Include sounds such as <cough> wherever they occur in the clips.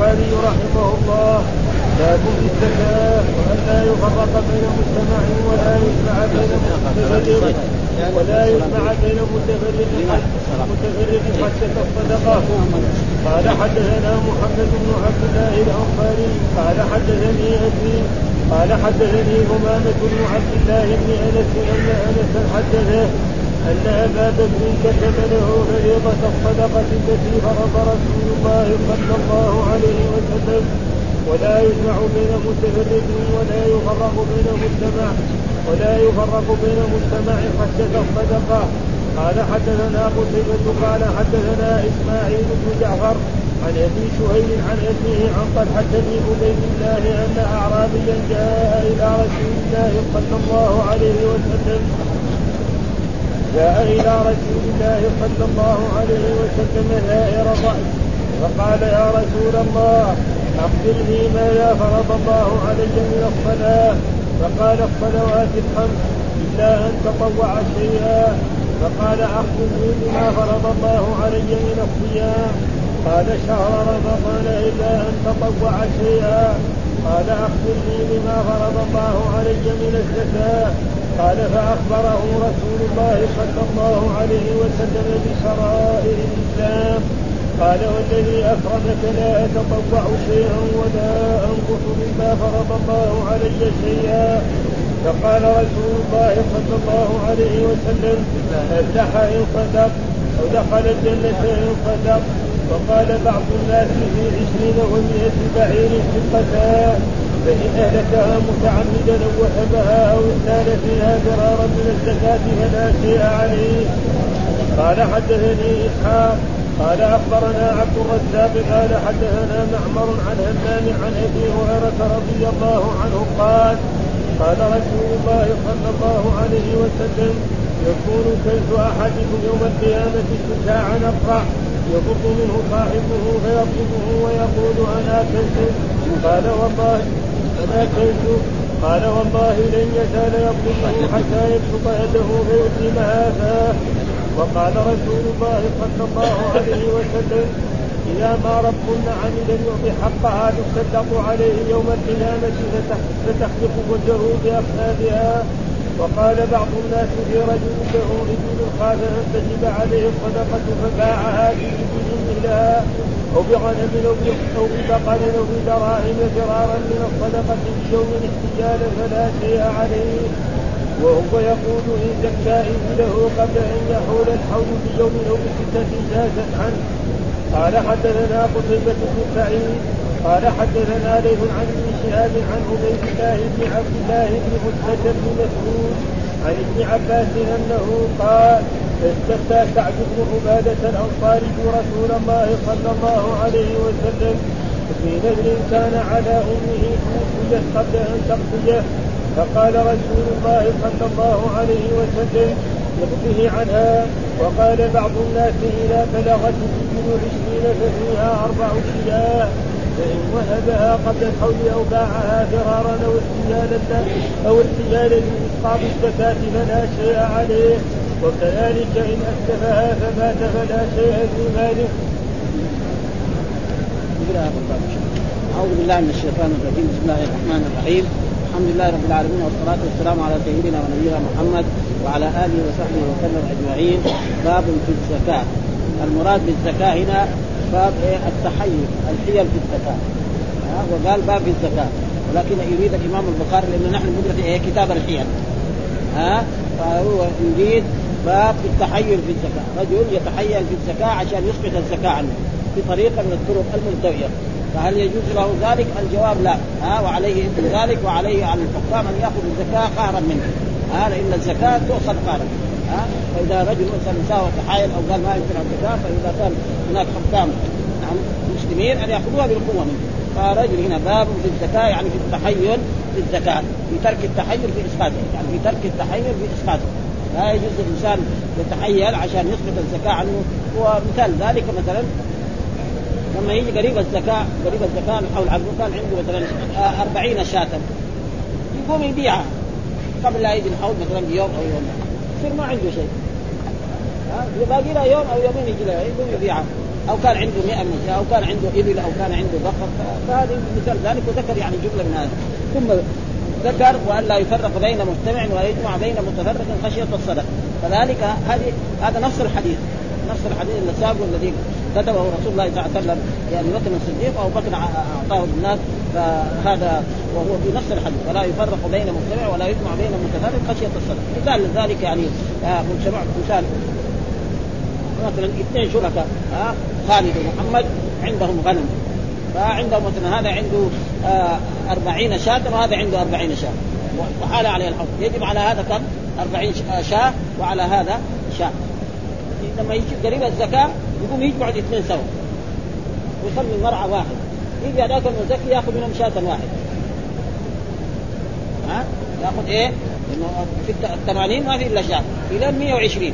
البخاري رحمه الله باب في الزكاة وأن لا يفرق بين مجتمع ولا يجمع بين متفرق. ولا يجمع بين متفرق متفرق خشية الصدقة قال حدثنا محمد بن عبد الله الأنصاري قال حدثني أبي قال حدثني همامة بن عبد الله بن أنس أن أنسا حدثه أن أبا بكر كتب له فريضة الصدقة التي فرض رسول الله صلى الله عليه وسلم ولا يجمع بين متفرد ولا يفرق بين مجتمع ولا يفرق بين مجتمع خشية الصدقة. قال حدثنا قتيبة قال حدثنا إسماعيل بن جعفر عن أبي سهيل عن ابنه عن طلحة بن عبيد الله أن اعرابيا جاء إلى رسول الله صلى الله عليه وسلم جاء إلى رسول الله صلى الله عليه وسلم ثائر الرأس فقال يا رسول الله أخبرني ماذا فرض الله علي من الصلاة؟ فقال الصلوات الخمس إلا أن تطوع شيئا. فقال أخبرني بما فرض الله علي من الصيام. قال شهر رمضان إلا أن تطوع شيئا. قال أخبرني بما فرض الله علي من الزكاة. قال فأخبره رسول الله صلى الله عليه وسلم بشرائع الإسلام. قال والذي أكرمك لا أتطوع شيئا ولا أنقص مما فرض الله علي شيئا. فقال رسول الله صلى الله عليه وسلم أفلح إن صدق أو دخل الجنة إن صدق. وقال بعض الناس في عشرين ومئة بعير في القتال. فإن أهلكها متعمدا أو وهبها أو اختال فيها فرارا من الزكاة فلا شيء عليه. قال حدثني إسحاق قال أخبرنا عبد الرزاق قال حدثنا معمر عن همام عن أبي هريرة رضي الله عنه قال قال رسول الله صلى الله عليه وسلم يكون كيف أحدكم يوم القيامة شجاعا أقرع يفر منه صاحبه فيطلبه ويقول أنا كنت قال والله فما كنت قال والله لن يزال يطلبه حتى يبسط يده فيسلمها فاه وقال رسول الله صلى الله عليه وسلم إذا ما ربكن عملا يعطي حقها تصدق عليه يوم القيامة فتحلق وجهه بأخنافها وقال بعض الناس في رجل له ابل خاف أن تجب عليه الصدقه فباعها بابل مثلها أو بغنم أو ببقر أو بدراهم فرارا من الصدقة بيوم احتجالا فلا شيء عليه. وهو يقول إن زكى ابله قبل أن يحول الحول بيوم أو بستة جازت عنه. قال حدثنا قتيبة بن سعيد قال حدثنا ليث عن ابن شهاب عن عبيد الله بن عبد الله بن عتبة بن مسعود عن ابن عباس أنه قال استفتى سعد بن عبادة الأنصاري رسول الله صلى الله عليه وسلم في نذر كان على أمه توفيت قبل أن تقضيه فقال رسول الله صلى الله عليه وسلم يقضيه عنها. وقال بعض الناس إذا بلغت الابل عشرين ففيها أربع شياه. فإن وهبها قبل الحول أو باعها فرارا أو احتيالا أو احتيالا لإسقاط الزكاة فلا شيء عليه. وكذلك إن أسلفها فمات فلا شيء في ماله. أعوذ بالله من الشيطان الرجيم. بسم الله الرحمن الرحيم. الحمد لله رب العالمين والصلاة والسلام على سيدنا ونبينا محمد وعلى آله وصحبه وسلم أجمعين. باب في الزكاة. المراد بالزكاة هنا باب إيه؟ التحيز الحيل في الزكاة. وقال باب في الزكاة. ولكن يريد الإمام البخاري لأنه نحن ندرس إيه؟ كتاب الحيل. ها؟ فهو يريد باب التحيل في الزكاة. رجل يتحيل في الزكاة عشان يسقط الزكاة عنه بطريقه من الطرق الملتويه فهل يجوز له ذلك؟ الجواب لا. ها؟ وعليه اثم ذلك وعليه على الحكام أن يأخذ الزكاة قهرا منه. ها؟ لأن الزكاة تؤخذ قهرا ها فإذا رجل مثلا ساوى تحايل أو قال ما يمكن الزكاه فإذا كان هناك حكام نعم مسلمين أن يأخذوها بالقوة منه. فرجل هنا باب في الزكاة يعني في التحيل في الزكاه في ترك التحيل في اسقاطه يعني في ترك التحيل في اسقاطه لا يجوز الإنسان يتحيل عشان يسقط الزكاة عنه. ومثال ذلك مثلا لما يجي قريب الزكاة قريب الزكاة حول عبده كان عنده مثلا 40 شاة يقوم يبيعها قبل لا يجي الحول مثلا بيوم أو يوم يصير ما عنده شيء. باقي له يوم أو يومين يجي له يقوم يبيعها أو كان عنده 100 من شاء أو كان عنده إبل أو كان عنده بقر فهذه مثال ذلك وذكر يعني جملة من هذا. ثم ذكر وأن لا يفرق بين مجتمع ولا يجمع بين متفرق خشية الصدقه فذلك هذه هذا نص الحديث. نص الحديث اللي سابه الذي كتبه رسول الله صلى الله عليه وسلم يعني بكر الصديق أو بكر أعطاه للناس فهذا وهو في نفس الحديث. ولا يفرق بين مجتمع ولا يجمع بين متفرق خشية الصدقه مثال لذلك يعني آه مجتمع مثال مثلا اثنين شركاء آه خالد ومحمد عندهم غنم. فعندهم مثلا هذا عنده آه أربعين شاة وهذا عنده أربعين شاة. وحال عليه الحول يجب على هذا كم؟ أربعين شاة وعلى هذا شاة. لما يجي قريب الزكاة يقوم يجمع الاثنين سوا. ويخلي مرعى واحد يجي هذاك المزكي ياخذ منهم شاة واحد ها؟ ياخذ إيه؟ انه في ال 80 ما في إلا شاة. إلى 120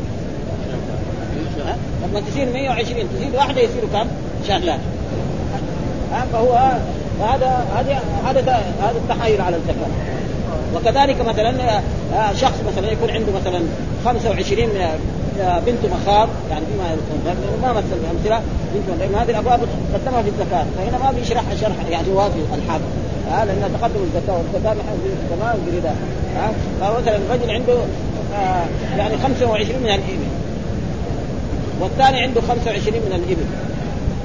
ها؟ لما تصير 120 تزيد واحدة يصير كم؟ شاتان ها؟ فهو هذا هذا هذا هذا التحايل على الزكاة. وكذلك مثلا شخص مثلا يكون عنده مثلا 25 بنت مخاض يعني بما ما مثل الامثله بنت لأن هذه الأبواب قدمها في الزكاة فهنا ما بيشرحها شرح يعني وافي ها لأن تقدم الزكاة والزكاة نحن تمام قريبا ها فمثلا الرجل عنده آه يعني 25 من الإبل والثاني عنده 25 من الإبل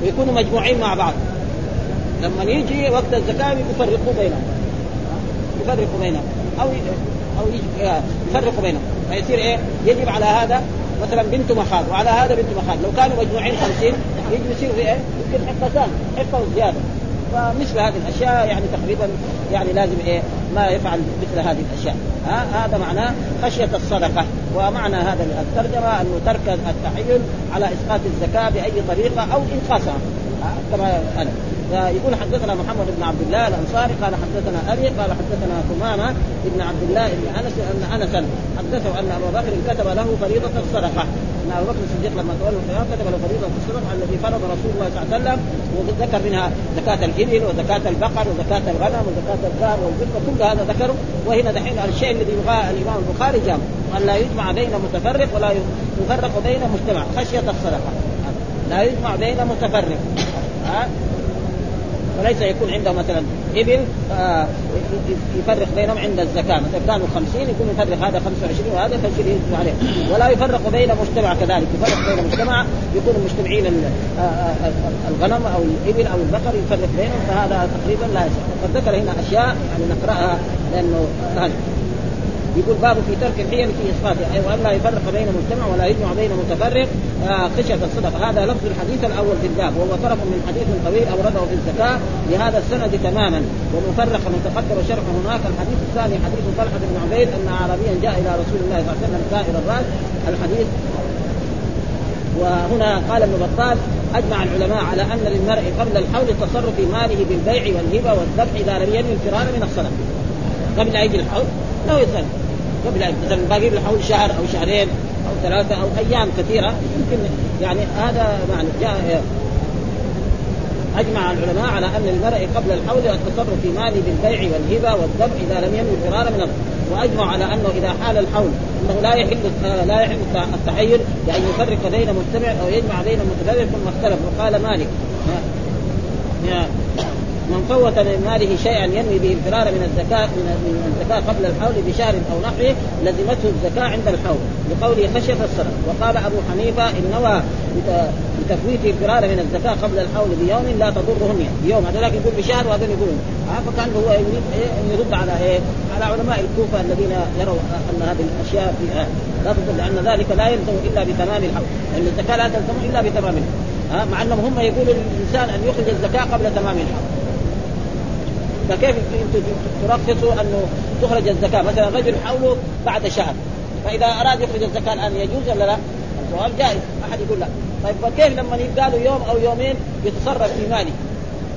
ويكونوا مجموعين مع بعض. لما يجي وقت الزكاة يفرقوا بينهم. يفرقوا بينهم. أو أو يفرقوا بينهم. فيصير إيه؟ يجب على هذا مثلا بنت مخاض وعلى هذا بنت مخاض. لو كانوا مجموعين 50 يجب يصير في إيه؟ يمكن حقتان حقه وزياده فمثل هذه الأشياء يعني تقريبا يعني لازم إيه؟ ما يفعل مثل هذه الأشياء. ها؟ هذا معناه خشية الصدقة. ومعنى هذا الترجمة أنه ترك التحيل على إسقاط الزكاة بأي طريقة أو إنقاصها. كما أنا. فيقول حدثنا محمد بن عبد الله الأنصاري قال حدثنا أبي قال حدثنا ثمامة بن عبد الله بن أنس أن انسا حدثه أن ابا بكر كتب له فريضة الصدقة. إن أبو بكر الصديق لما تولى الخيار كتب له فريضة الصدقة الذي فرض رسول الله صلى الله عليه وسلم وذكر منها زكاة الإبل وزكاة البقر وزكاة الغنم وزكاة الذهب والفضة. كل هذا ذكره وهنا دحين الشيء الذي يبغاه الإمام البخاري جامع. أن لا يجمع بين متفرق ولا يفرق بين مجتمع. خشية الصدقة. لا يجمع بين متفرق. وليس يكون عنده مثلا إبل آه يفرق بينهم عند الزكاة. مثلا كانوا 50 يكون يفرق هذا 25 وهذا فيصير يجمع عليه. ولا يفرق بين مجتمع كذلك. يفرق بين مجتمع يكونوا مجتمعين الغنم أو الإبل أو البقر يفرق بينهم فهذا تقريبا لا يصح. قد ذكر هنا أشياء يعني نقرأها لأنه يقول باب في ترك الحيل في اسقاطها أي وأن لا يفرق بين مجتمع ولا يجمع بين متفرق. آه خشية الصدقه هذا لفظ الحديث الأول في الباب وهو طرف من حديث طويل أورده في الزكاة لهذا السند تماما. ومفرقا وتقدم شرح هناك الحديث الثاني حديث طلحة بن عبيد أن اعرابيا جاء إلى رسول الله صلى الله عليه وسلم سائر الرأس. الحديث وهنا قال ابن بطال أجمع العلماء على أن للمرء قبل الحول التصرف في ماله بالبيع والهبة والذبح إذا لم ينوي الفرار من الصدقه قبل أن يجي الحول له يتصرف قبل مثلا باقي له حول شهر أو شهرين أو ثلاثة أو أيام كثيرة يمكن يعني هذا معنى. جاء أجمع العلماء على أن المرء قبل الحول التصرف في ماله بالبيع والهبة والذبح إذا لم ينوي الفرار من الأرض وأجمع على أنه إذا حال الحول أنه لا يحل لا يحل التحير بأن يفرق بين مجتمع أو يجمع بين متفرق ثم اختلف وقال مالك من فوت من ماله شيئا ينوي به الفرار من الزكاة من الزكاة قبل الحول بشهر أو نحوه لزمته الزكاة عند الحول. لقوله خشية الصدقة وقال أبو حنيفة إن نوى بتفويت الفرار من الزكاة قبل الحول بيوم لا تضره النية هذا يقول بشهر وهذا يقولون فكان هو يريد أن يرد على إيه؟ على علماء الكوفة الذين يروا أن هذه الأشياء في لا تضر لأن ذلك لا يلزم إلا بتمام الحول. لأن الزكاة لا تلزم إلا بتمام الحول. مع أنهم هم يقولوا للإنسان أن يخرج الزكاة قبل تمام الحول. فكيف ترخصوا أنه تخرج الزكاة؟ مثلا رجل حوله بعد شهر فإذا أراد يخرج الزكاة الآن يجوز ولا لا؟ الجواب جائز احد يقول لا. طيب فكيف لما يبقى له يوم أو يومين يتصرف في ماله؟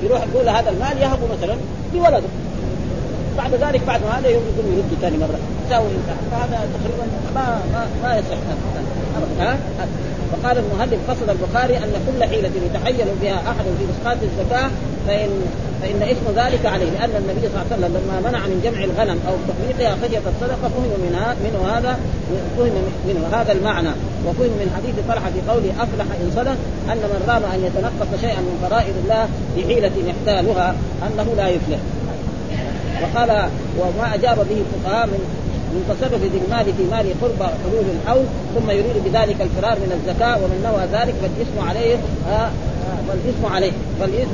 يروح يقول هذا المال يهبه مثلا لولده. بعد ذلك بعد هذا يقوم يرد ثاني مرة. ساوي فهذا تقريبا ما ما ما يصح ها؟ فقال المهلب قصد البخاري أن كل حيلة يتحيل بها أحد في إسقاط الزكاة فان فإن اثم ذلك عليه. لأن النبي صلى الله عليه وسلم لما منع من جمع الغنم أو تفريقها خشية الصدقة فهم منها منه هذا فهم منه هذا المعنى. وفهم من حديث طلحه في قوله أفلح إن صدق أن من رام أن يتنقص شيئا من فرائض الله بحيله يحتالها أنه لا يفلح. وقال وما أجاب به الفقهاء من من تصرف ذي المال في مال قرب حلول الحول ثم يريد بذلك الفرار من الزكاة ومن نوى ذلك فالاسم عليه آه فالاسم عليه فالاسم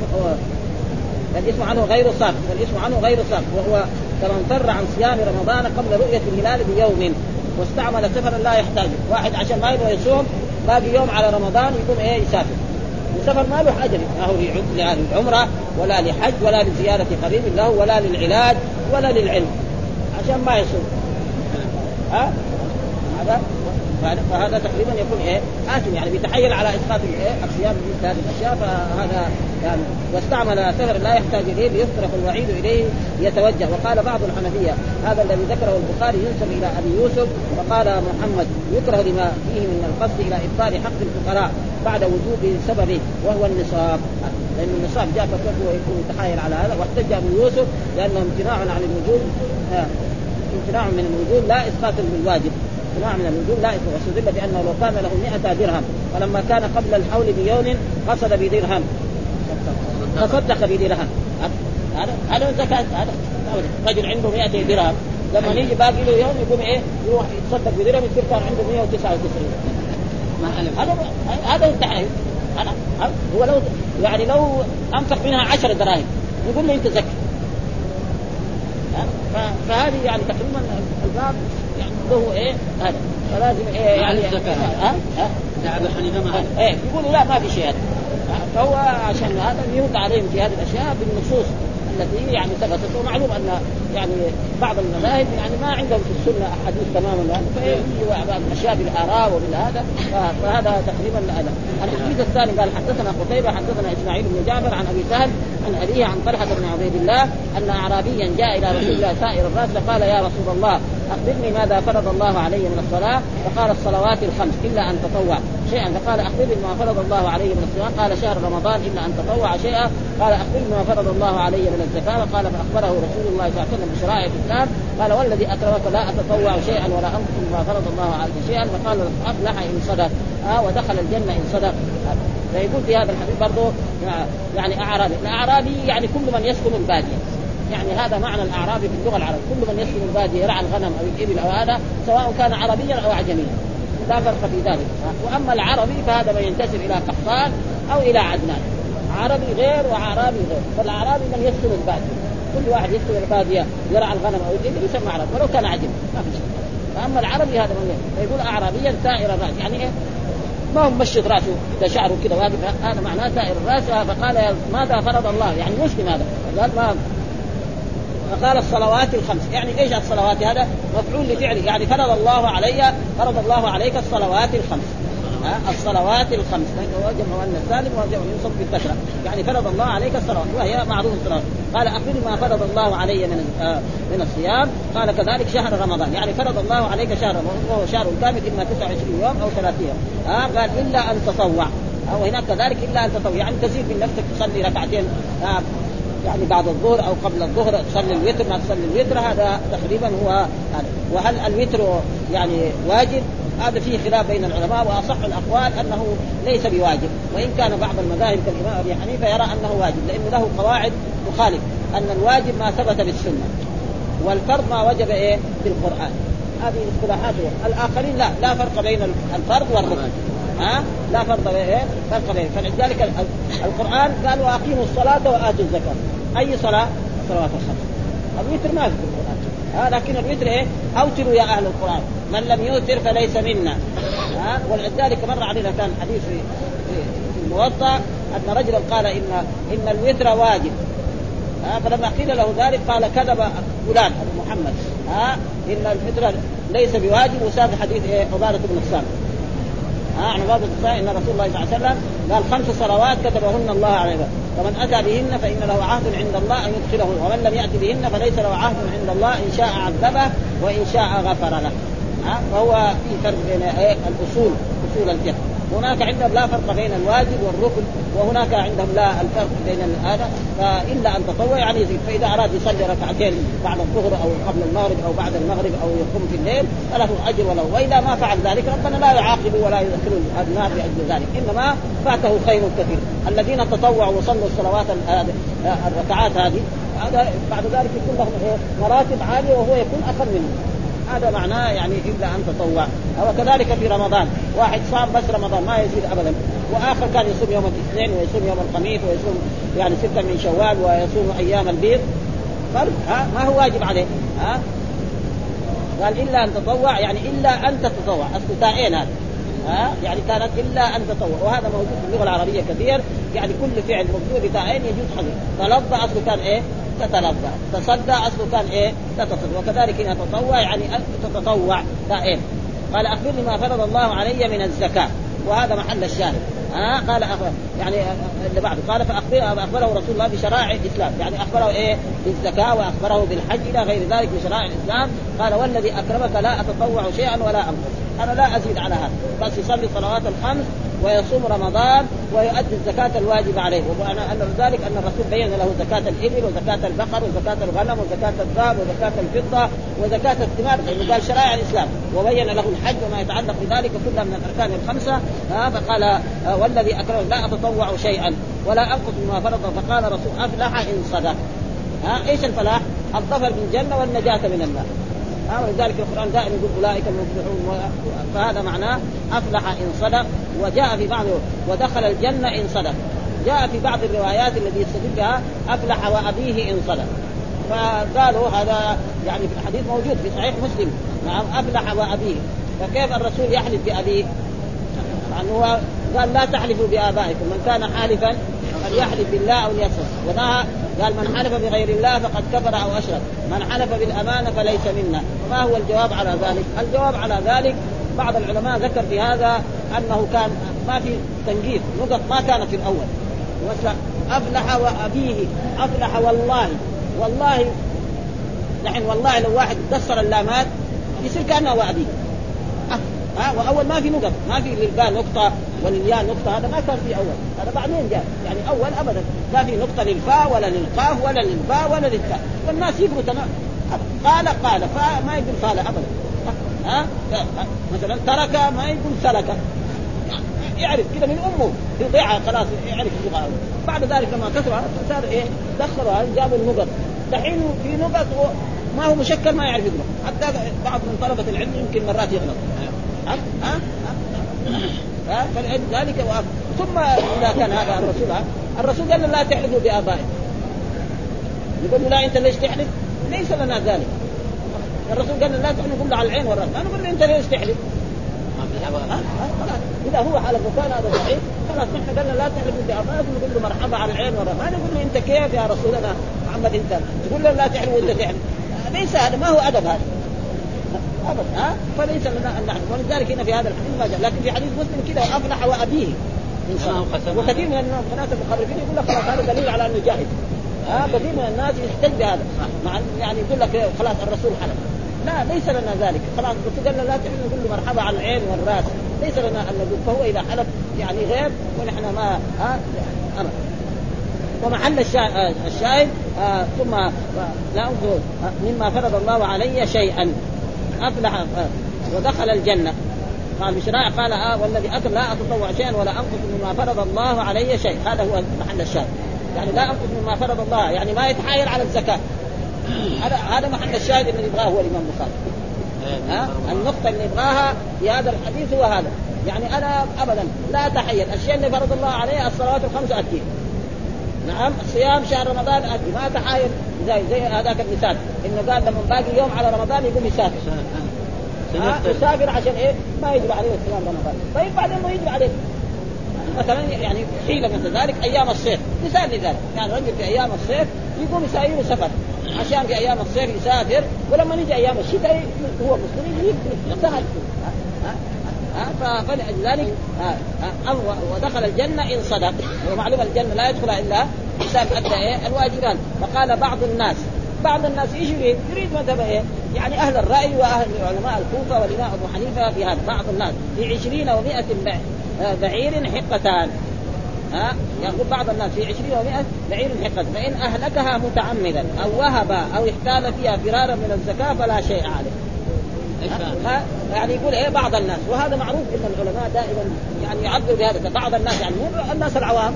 فالاسم عنه غير صار فالاسم عنه غير صار وهو كمن فر عن صيام رمضان قبل رؤية الهلال بيوم واستعمل سفرا لا يحتاج واحد عشان ما يبغى يصوم باقي يوم على رمضان يقوم إيه يسافر. السفر ما له أجر. ما هو للعمره ولا لحج ولا لزيارة قريب له ولا للعلاج ولا للعلم. عشان ما يصوم. ها؟ هذا فهذا تقريبا يكون إيه آثم يعني بيتحايل على إسقاط الايه الصيام مثل هذه الأشياء فهذا يعني واستعمل سفر لا يحتاج إليه ليصرف الوعيد إليه يتوجه. وقال بعض الحنفية هذا الذي ذكره البخاري ينسب إلى أبي يوسف وقال محمد يكره لما فيه من القصد إلى إبطال حق الفقراء بعد وجود سببه وهو النصاب. لأن النصاب جاء فتركه ويكون يتحايل على هذا واحتج أبو يوسف لأنه امتناع عن الوجود آه امتناع من الوجود لا إسقاط بالواجب. امتناع من الوجود لا واستدل بأنه لو كان له 100 درهم فلما كان قبل الحول بيوم قصد بدرهم. تصدق بدرهم. هذا هذا زكاة هذا. رجل عنده 100 درهم. لما يجي باقي له يوم يقوم إيه؟ يروح يتصدق بدرهم يصير كان عنده 199 هذا هذا التحايل هو لو يعني لو أنفق منها 10 دراهم يقول له أنت زكي. فهذه يعني تقريبا الباب. له إيه؟ هذا. فلازم إيه يعني ها؟ ها؟ أبو حنيفة ما إيه يقولوا لا ما في شيء هذا. فهو عشان هذا يرد عليهم في هذه الأشياء بالنصوص التي يعني ثبتت ومعلوم أن يعني بعض المذاهب يعني ما عندهم في السنة أحاديث تماما فيجي بعض الأشياء بالاراء وبالهذا فهذا تقريبا هذا الحديث الثاني قال حدثنا قتيبة حدثنا إسماعيل بن جعفر عن أبي سهل عن أبيه عن طلحة بن عبيد الله أن اعرابيا جاء إلى رسول الله سائر الراس فقال يا رسول الله أخبرني ماذا فرض الله علي من الصلاة؟ فقال الصلوات الخمس إلا أن تطوع شيئا. فقال أخبرني ما فرض الله علي من الصيام؟ قال شهر رمضان إلا أن تطوع شيئا. قال أخبرني ما فرض الله علي من الزكاة؟ قال فأخبره رسول الله صلى الله عليه وسلم بشرائع الاسلام قال والذي أكرمك لا أتطوع شيئا ولا انقص ما فرض الله علي شيئا. فقال أفلح إن صدق. آه ودخل الجنة إن صدق. فيقول في هذا الحديث برضه يعني أعرابي، الأعرابي يعني كل من يسكن البادية. يعني هذا معنى الأعرابي في اللغة العربية، كل من يسكن البادية يرعى الغنم أو الإبل أو هذا سواء كان عربيا أو اعجميا. لا فرق في ذلك، وأما العربي فهذا من ينتسب إلى قحطان أو إلى عدنان. عربي غير وعربي غير، فالأعرابي من يسكن البادية، كل واحد يسكن الباديه يرعى الغنم أو الابل يسمى عربي ولو كان عجم ما في شيء. فأما العربي هذا من فيقول اعرابيا سائر الرأس. يعني إيه؟ ما هو ممشط رأسه إذا شعره كذا واقف هذا معناه سائر الرأس. فقال ماذا فرض الله؟ يعني مسلم هذا قال ما فقال الصلوات الخمس. يعني إيش الصلوات هذا؟ مفعول لفعله. يعني فرض الله علي فرض الله عليك الصلوات الخمس. الصلوات الخمس. وجمع مؤنث سالم وجمع يوصف بالكثره يعني فرض الله عليك الصلوات وهي معروف الصلوات قال اخبرني ما فرض الله علي من آه من الصيام. قال كذلك شهر رمضان. يعني فرض الله عليك شهر رمضان وهو شهر كامل إما 29 يوم أو 30 يوم. ها قال إلا أن تطوع. أو هناك كذلك إلا أن تطوع. يعني تزيد من نفسك تصلي ركعتين آه يعني بعد الظهر أو قبل الظهر تصلي الوتر ما تصلي الوتر هذا تقريبا هو وهل الوتر يعني واجب؟ هذا فيه خلاف بين العلماء وأصح الأقوال أنه ليس بواجب. وإن كان بعض المذاهب كالإمام أبي حنيفة يرى أنه واجب لأنه له قواعد تخالف أن الواجب ما ثبت بالسنه والفرض ما وجب إيه؟ بالقران هذه اصطلاحات الآخرين لا لا فرق بين الفرض والركن. ها؟ لا فرق إيه؟ فرق بين. فلذلك القرآن قال وأقيموا الصلاة وآتوا الزكاة. أي صلاة؟ الصلوات الخمس. الوتر ما في القرآن. ها لكن الوتر إيه؟ اوتروا يا أهل القرآن. من لم يوتر فليس منا. ها ولذلك مر علينا كان حديث في الموطأ أن رجلا قال ان إن الوتر واجب. ها فلما قيل له ذلك قال كذب فلان أبو محمد. ها إن الفطره ليس بواجب وساد حديث إيه؟ عبادة بن الصامت عن عباده الصالحين إن رسول الله صلى الله عليه وسلم قال خمس صلوات كتبهن الله عباده فمن أتى بهن فإن له عهد عند الله أن يدخله ومن لم يأت بهن فليس له عهد عند الله إن شاء عذبه وإن شاء غفر له ها فهو في فرق بين إيه؟ الأصول أصول الجهل هناك عندهم لا فرق بين الواجب والركن وهناك عندهم لا الفرق بين هذا فإلا أن تطوع يعني يزيد فإذا أراد يصلي ركعتين بعد الظهر أو قبل المغرب أو بعد المغرب أو يقوم في الليل فله أجر ولو واذا ما فعل ذلك ربنا لا يعاقب ولا يدخل النار لاجل ذلك إنما فاته خير كثير. الذين تطوعوا وصلوا الصلوات الركعات هذه هذا بعد ذلك يكون لهم مراتب عالية وهو يكون أقل منهم. هذا معناه يعني إلا أن تطوع. وكذلك في رمضان. واحد صام بس رمضان ما يزيد ابدا. وآخر كان يصوم يوم الاثنين ويصوم يوم الخميس ويصوم يعني ستة من شوال ويصوم أيام البيض. ها ما هو واجب عليه. ها؟ قال إلا أن تطوع يعني إلا أن تتطوع. اصل تائين هذا. ها؟ يعني كانت إلا أن تطوع وهذا موجود في اللغة العربية كثير. يعني كل فعل مبدوء بتائين يجوز حذف تلظى أصله كان إيه؟ تتلظى تصدى اصله كان إيه؟ تتصدى وكذلك هنا تطوع يعني أن تتطوع تائين قال أخبرني ما فرض الله علي من الزكاة. وهذا محل الشاهد. ها؟ آه قال أخبر يعني اللي بعده. قال فاخبره أخبره رسول الله بشرائع الإسلام. يعني أخبره إيه؟ بالزكاة وأخبره بالحج إلى غير ذلك بشرائع الإسلام. قال والذي أكرمك لا أتطوع شيئا ولا أنقص. أنا لا أزيد على هذا بس يصلي الصلوات الخمس ويصوم رمضان ويؤدي الزكاة الواجبة عليه. وأنا أن ذلك أن الرسول بين له زكاة الإبل وزكاة البقر وزكاة الغنم وزكاة الذهب وزكاة الفضة وزكاة الثمار لأنه قال شرائع الإسلام. وبين له الحج وما يتعلق بذلك كلها من الأركان الخمسة. آه فقال آه والذي أكرم لا أتطوع شيئا ولا أنقص مما فرض. فقال رسول أفلح إن صدق. ها إيش الفلاح؟ الظفر بالجنة والنجاة من النار. ولذلك القرآن دائما يقول أولئك المفلحون فهذا معناه أفلح إن صدق وجاء في بعض ودخل الجنة إن صدق. جاء في بعض الروايات التي يستدل بها أفلح وأبيه إن صدق. فقالوا هذا يعني في الحديث موجود في صحيح مسلم. نعم أفلح وأبيه. فكيف الرسول يحلف بأبيه؟ انه هو قال لا تحلفوا بآبائكم من كان حالفا فليحلف بالله أو ليصدق ونهى قال من حلف بغير الله فقد كفر أو أشرك. من حلف بالأمانة فليس منا. ما هو الجواب على ذلك؟ الجواب على ذلك بعض العلماء ذكر في هذا أنه كان ما في تنقيط نقط ما كانت في الأول. أفلح وابيه أفلح والله. والله نحن والله لو واحد كسر اللامات يصير كأنه وابيه ها وأول ما في نقط ما في للباء نقطة وللياء نقطة هذا ما كان في أول. هذا بعدين جاء؟ يعني أول ابدا. ما في نقطة للفاء ولا للقاف ولا للباء ولا للتاء. والناس يقروا تمام. قال قال فما يقول قال ابدا. ها؟ مثلا ترك ما يقول سلك. يعرف كذا من أمه. يضيعها خلاص يعرف اللغة. بعد ذلك لما كثر صار إيه؟ دخلوا جابوا النقط. دحين في نقط ما هو مشكل ما يعرف يقرا حتى بعض من طلبة العلم يمكن مرات يغلط. ها ها فلذلك ثم إذا كان هذا الرسول الرسول قال لا تحلفوا بآبائكم. يقول لا أنت ليش تحلف؟ ليس لنا ذلك. الرسول قال لا تحلف كله على العين والرأس. أنا أقول أنت ليش تحلف؟ إذا هو حلف وكان هذا ضعيف خلاص. نحن قلنا لا تحلفوا بآبائكم نقول له مرحبا على العين والرأس. ما نقول له أنت كيف يا رسول محمد؟ أنت تقول له لا تحلف وانت تحلف ليس هذا ما هو أدب هذا. ابدا ها؟ فليس لنا أن نحلف ولذلك هنا في هذا الحديث ما جاء. لكن في حديث مسلم كذا افلح وأبيه. وكثير من الناس المخرفين يقول لك خلاص هذا دليل على أنه جاهز ها؟ كثير من الناس يحتج بهذا. مع يعني يقول لك خلاص الرسول حلف. لا ليس لنا ذلك. خلاص الرسول قال لا تحلف نقول له مرحبا على العين والرأس. ليس لنا أن نقول. فهو إذا حلف يعني غير ونحن ما ها؟ ومحل الشاهد آه ثم لا أنظر مما فرض الله علي شيئا. أفلح آه ودخل الجنة. قال بشراء قال آه والذي أكل لا اتطوع شيئا ولا أنقص مما فرض الله علي شيء. هذا هو محل الشاهد. يعني لا أنقص مما فرض الله يعني ما يتحايل على الزكاة. هذا هذا محل الشاهد اللي يبغاه هو الإمام البخاري ها؟ النقطة اللي يبغاها في هذا الحديث هو هذا. يعني أنا ابدا لا اتحيل الشيء اللي فرض الله عليه الصلوات الخمس اديه نعم صيام شهر رمضان ادي ما تحايل زي زي هذاك المثال. إنه قال لما باقي يوم على رمضان يقوم يسافر. يسافر عشان إيه؟ ما يجب عليه صيام رمضان طيب بعدين ما يجب عليه. مثلا يعني حيلة مثل ذلك أيام الصيف. مثال لذلك. يعني رجل في أيام الصيف يقوم يسافر سفر. عشان في أيام الصيف يسافر ولما يجي أيام الشتاء هو مسلم يجي سهل ها فلذلك ودخل الجنة إن صدق. ومعلوم الجنة لا يدخلها إلا إنسان أدى إيه؟ الواجبات فقال بعض الناس بعض الناس إيش يريد؟ يريد مذهب إيه؟ يعني أهل الرأي وأهل علماء الكوفة والإمام أبو حنيفة في هذا بعض الناس في عشرين ومائة بعير حقتان. ها؟ يقول بعض الناس في عشرين ومائة بعير حقة فإن أهلكها متعمدا أو وهب أو احتال فيها فرارا من الزكاة فلا شيء عليه. ها؟ يعني يقول إيه بعض الناس؟ وهذا معروف إن العلماء دائما يعني يعبروا بهذا. بعض الناس يعني مو الناس العوام.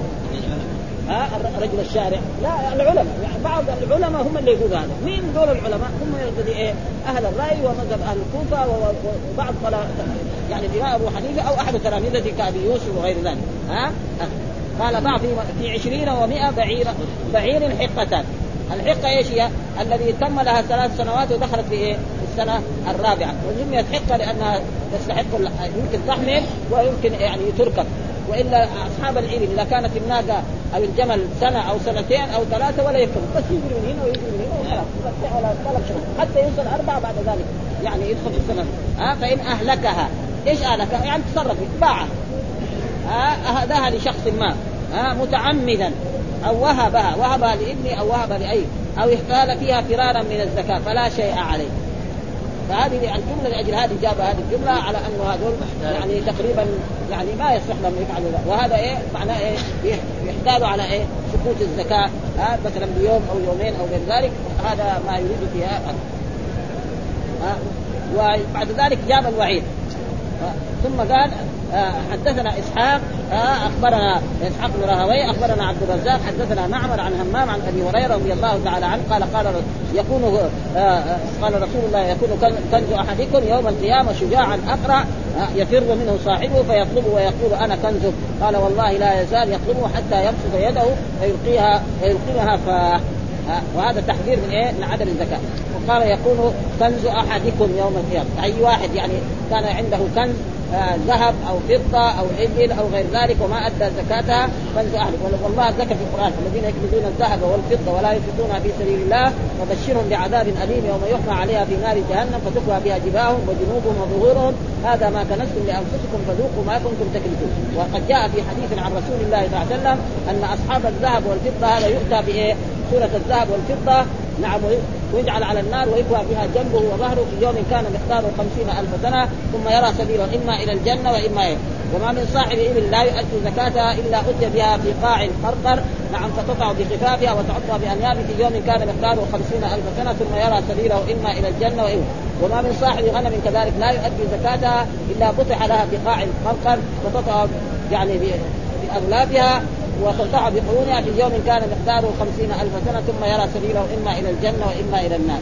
ها رجل الشارع. لا العلماء. يعني بعض العلماء هم اللي يقولوا هذا. مين دول العلماء؟ هم الذي إيه؟ أهل الرأي ومذهب أهل الكوفة وبعض يعني الامام أبو حنيفة أو أحد تلاميذه كابي يوسف وغير ذلك. ها؟ قال بعض في عشرين ومائة بعير بعير حقتان. الحقة إيش هي؟ الذي تم لها ثلاث سنوات ودخلت في إيه؟ السنة الرابعة. وسميت حقة لأنها تستحق يمكن تحمل ويمكن يعني تركب. وإلا أصحاب العلم إذا كانت الناقة أو الجمل سنة أو سنتين أو ثلاثة ولا يكمل بس يجري من هنا ويجري من هنا وخلاص. حتى يوصل أربعة بعد ذلك. يعني يدخل في السنة ها؟ فإن أهلكها. إيش أهلكها؟ يعني تصرف. باعها ها؟ اهداها لشخص ما. ها؟ متعمدا. أو وهبها. وهبها لابني أو وهب لأي. أو احتال فيها فرارا من الزكاة. فلا شيء عليه. فهذه الجملة لأجل هذه جاب هذه الجملة على انه هذول يعني تقريبا يعني ما يصح لهم يفعلوا ذلك وهذا إيه؟ معناه إيه؟ يحتالوا على إيه؟ سقوط الزكاة ها؟ مثلا بيوم أو يومين أو غير ذلك هذا ما يريد فيها ها؟ وبعد ذلك جاب الوعيد. ثم قال حدثنا إسحاق آه، أخبرنا إسحاق بن راهوي أخبرنا عبد الرزاق حدثنا معمر عن همام عن أبي هريرة رضي الله تعالى عنه قال قال يكون آه، قال رسول الله يكون كنز أحدكم يوم القيامة شجاعا اقرع يفر منه صاحبه فيطلبه ويقول أنا كنزك قال والله لا يزال يطلبه حتى يبسط يده فيلقيها فيلقيها ف وهذا تحذير من إيه؟ من عدم الزكاه وقال يكون كنز أحدكم يوم القيامة. أي واحد يعني كان عنده كنز آه، ذهب أو فضة أو ابل أو غير ذلك وما أدى زكاتها كنز أهله. والله ذكر في القرآن. الذين يكنزون الذهب والفضة ولا ينفقونها في سبيل الله فبشرهم بعذاب أليم يوم يحمى عليها في نار جهنم فتكوى بها جباههم وجنوبهم وظهورهم. هذا ما كنزتم لأنفسكم فذوقوا ما كنتم تكنزون. وقد جاء في حديث عن رسول الله صلى الله عليه وسلم أن أصحاب الذهب والفضة هذا يؤتى بايه؟ سورة الذهب والفضة نعم ويجعل على النار ويكوى بها جنبه وظهره في يوم كان مقداره خمسين ألف سنة ثم يرى سبيله إما إلى الجنة وإما إيه وما من صاحب إبل لا يؤدي زكاتها إلا أتي بها في قاع قرقر نعم فتقع بخفافها وتعطى بأنياب في يوم كان مقداره خمسين ألف سنة ثم يرى سبيله إما إلى الجنة وإما وما من صاحب غنم كذلك لا يؤدي زكاتها إلا بطح لها في قاع قرقر فتقع يعني بأغلابها. وترتع بقرونها في يوم كان مقداره خمسين ألف سنة ثم يرى سبيله إما إلى الجنة وإما إلى النار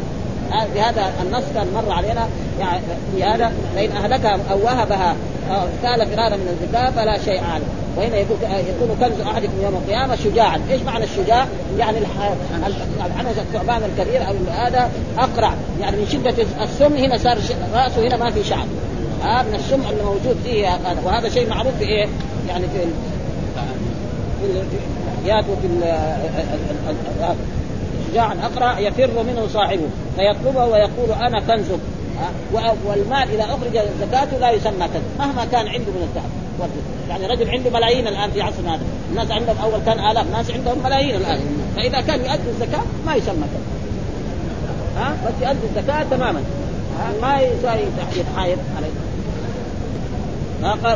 بهذا النص كان مر علينا يعني في هذا فإن أهلكها أو وهبها أو سال فرارا من الزكاة فلا شيء عليه وهنا يكون يكون كنز أحدكم يوم القيامة شجاعا، إيش معنى الشجاع؟ يعني العنز الثعبان الكبير أو هذا أقرع، يعني من شدة السم هنا صار رأسه هنا ما في شعر. ها آه من السم اللي موجود فيه هذا وهذا شيء معروف في إيه؟ يعني في في الحيات وفي شجاعا اقرا يفر منه صاحبه فيطلبه ويقول أنا كنزك. والمال إذا أخرج زكاته لا يسمى كنز مهما كان عنده من الذهب. يعني رجل عنده ملايين الآن في عصرنا هذا. الناس عندهم أول كان آلاف ناس عندهم ملايين الآن. فإذا كان يؤدي الزكاة ما يسمى كنز. ها؟ بس يؤدي الزكاة تماما. ما يتحايل عليه.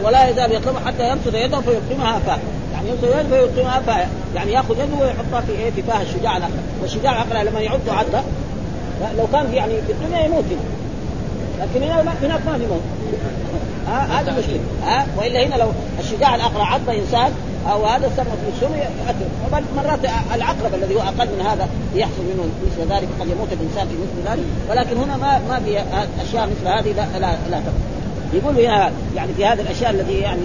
ولا يزال يطلب حتى يبسط يده فيقيمها فاه يوصل يده فيقيمها فاه يعني ياخذ يده ويحطها في إيه؟ في فاه الشجاع الاقرع والشجاع الاقرع لما يعض عضه لو كان في يعني في الدنيا يموت هنا. لكن هنا هناك ما في موت. هذا مشكلة. ها؟ وإلا هنا لو الشجاع الاقرع عض إنسان أو هذا سمى في السم يقتل مرات العقرب الذي هو أقل من هذا يحصل منه مثل ذلك قد يموت الإنسان في مثل ذلك. ولكن هنا ما ما في أشياء مثل هذه لا لا, لا تقتل يقول هنا يعني في هذه الأشياء الذي يعني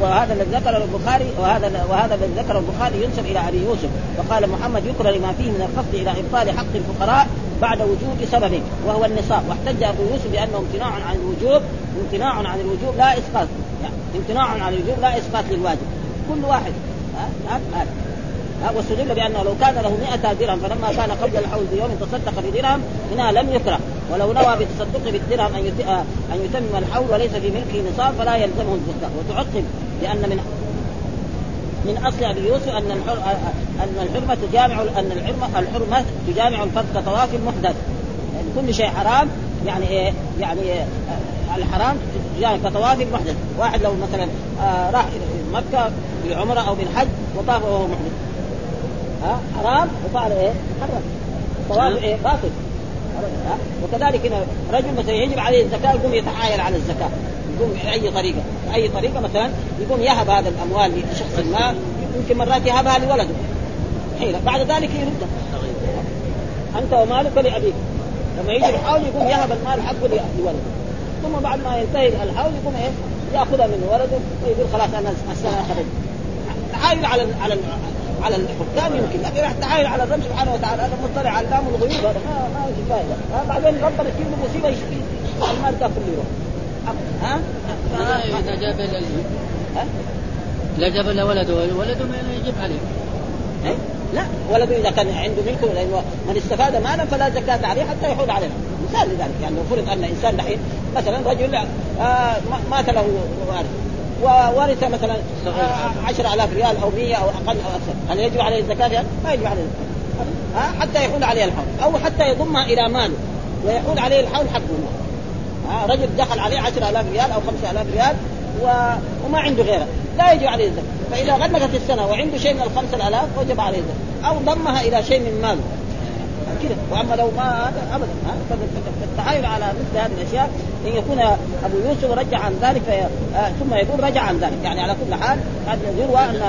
وهذا الذي ذكره البخاري وهذا وهذا الذي ذكره البخاري ينسب إلى أبي يوسف. فقال محمد يكره لما فيه من القصد إلى إبطال حق الفقراء بعد وجود سبب وهو النصاب. واحتج أبو يوسف بأنه امتناع عن الوجوب امتناع عن الوجوب لا إسقاط. يعني امتناع عن الوجوب لا إسقاط للواجب. كل واحد واستدل بأنه لو كان له 100 درهم فلما كان قبل الحول بيوم تصدق بدرهم هنا لم يكره. ولو نوى بالتصدق بالدرهم أن أن يتمم الحول وليس في ملكه نصاب فلا يلزمه الزكاة. وتعقب لأن من من أصل أبي يوسف أن أن الحرمة تجامع أن الحرمه الحرمة تجامع الفرد كطواف المحدث يعني كل شيء حرام يعني إيه يعني إيه الحرام يعني كطواف المحدث واحد لو مثلا آه راح مكة بعمره أو بالحج وطاف وهو محدث. ها؟ حرام؟ وفعل إيه؟ حرام. طواف إيه؟ باطل. وكذلك هنا رجل مثلا يجب عليه الزكاة يقوم يتحايل على الزكاة. يقوم بأي طريقة. بأي طريقة مثلا يقوم يهب هذا الأموال لشخص ما يمكن مرات يهبها لولده. حيلة. بعد ذلك يردها أنت ومالك لابيك لما يجي الحول يقوم يهب المال حقه لولده. ثم بعد ما ينتهي الحول يقوم إيه؟ ياخذها من ولده. ويقول خلاص أنا السنة اخذت تحايل على على على الحكام يمكن لكن التحايل على الرب سبحانه وتعالى. هذا مطلع على علام الغيوب هذا ما ما في فائده بعدين ربنا يكتب له مصيبة يشفي المال ده كله. يروح ها؟ إذا جاب لا جاب له ولده ولده ما يجب عليه. إيه؟ لا ولده إذا كان عنده ملكه لأنه من استفاد مالا فلا زكاة عليه حتى يحول عليه مثال لذلك يعني لو فرض أن إنسان دحين مثلا رجل آه مات له وارث وورث مثلا آه 10000 ريال أو 100 أو أقل أو أكثر. هل يجب عليه الزكاة؟ ما يجب عليه ها؟ حتى يحول عليه الحول. أو حتى يضمها إلى ماله. ويحول عليه الحول حقه ها؟ رجل دخل عليه 10000 ريال أو 5000 ريال و... وما عنده غيره. لا يجب عليه الزكاة. فإذا غلقت السنة وعنده شيء من الخمسة آلاف وجب عليه الزكاة. أو ضمها إلى شيء من ماله. كذا وأما لو ما هذا ابدا فالتحايل على مثل هذه الأشياء إن يكون أبو يوسف رجع عن ذلك في... آه ثم يقول رجع عن ذلك. يعني على كل حال قد يروى ان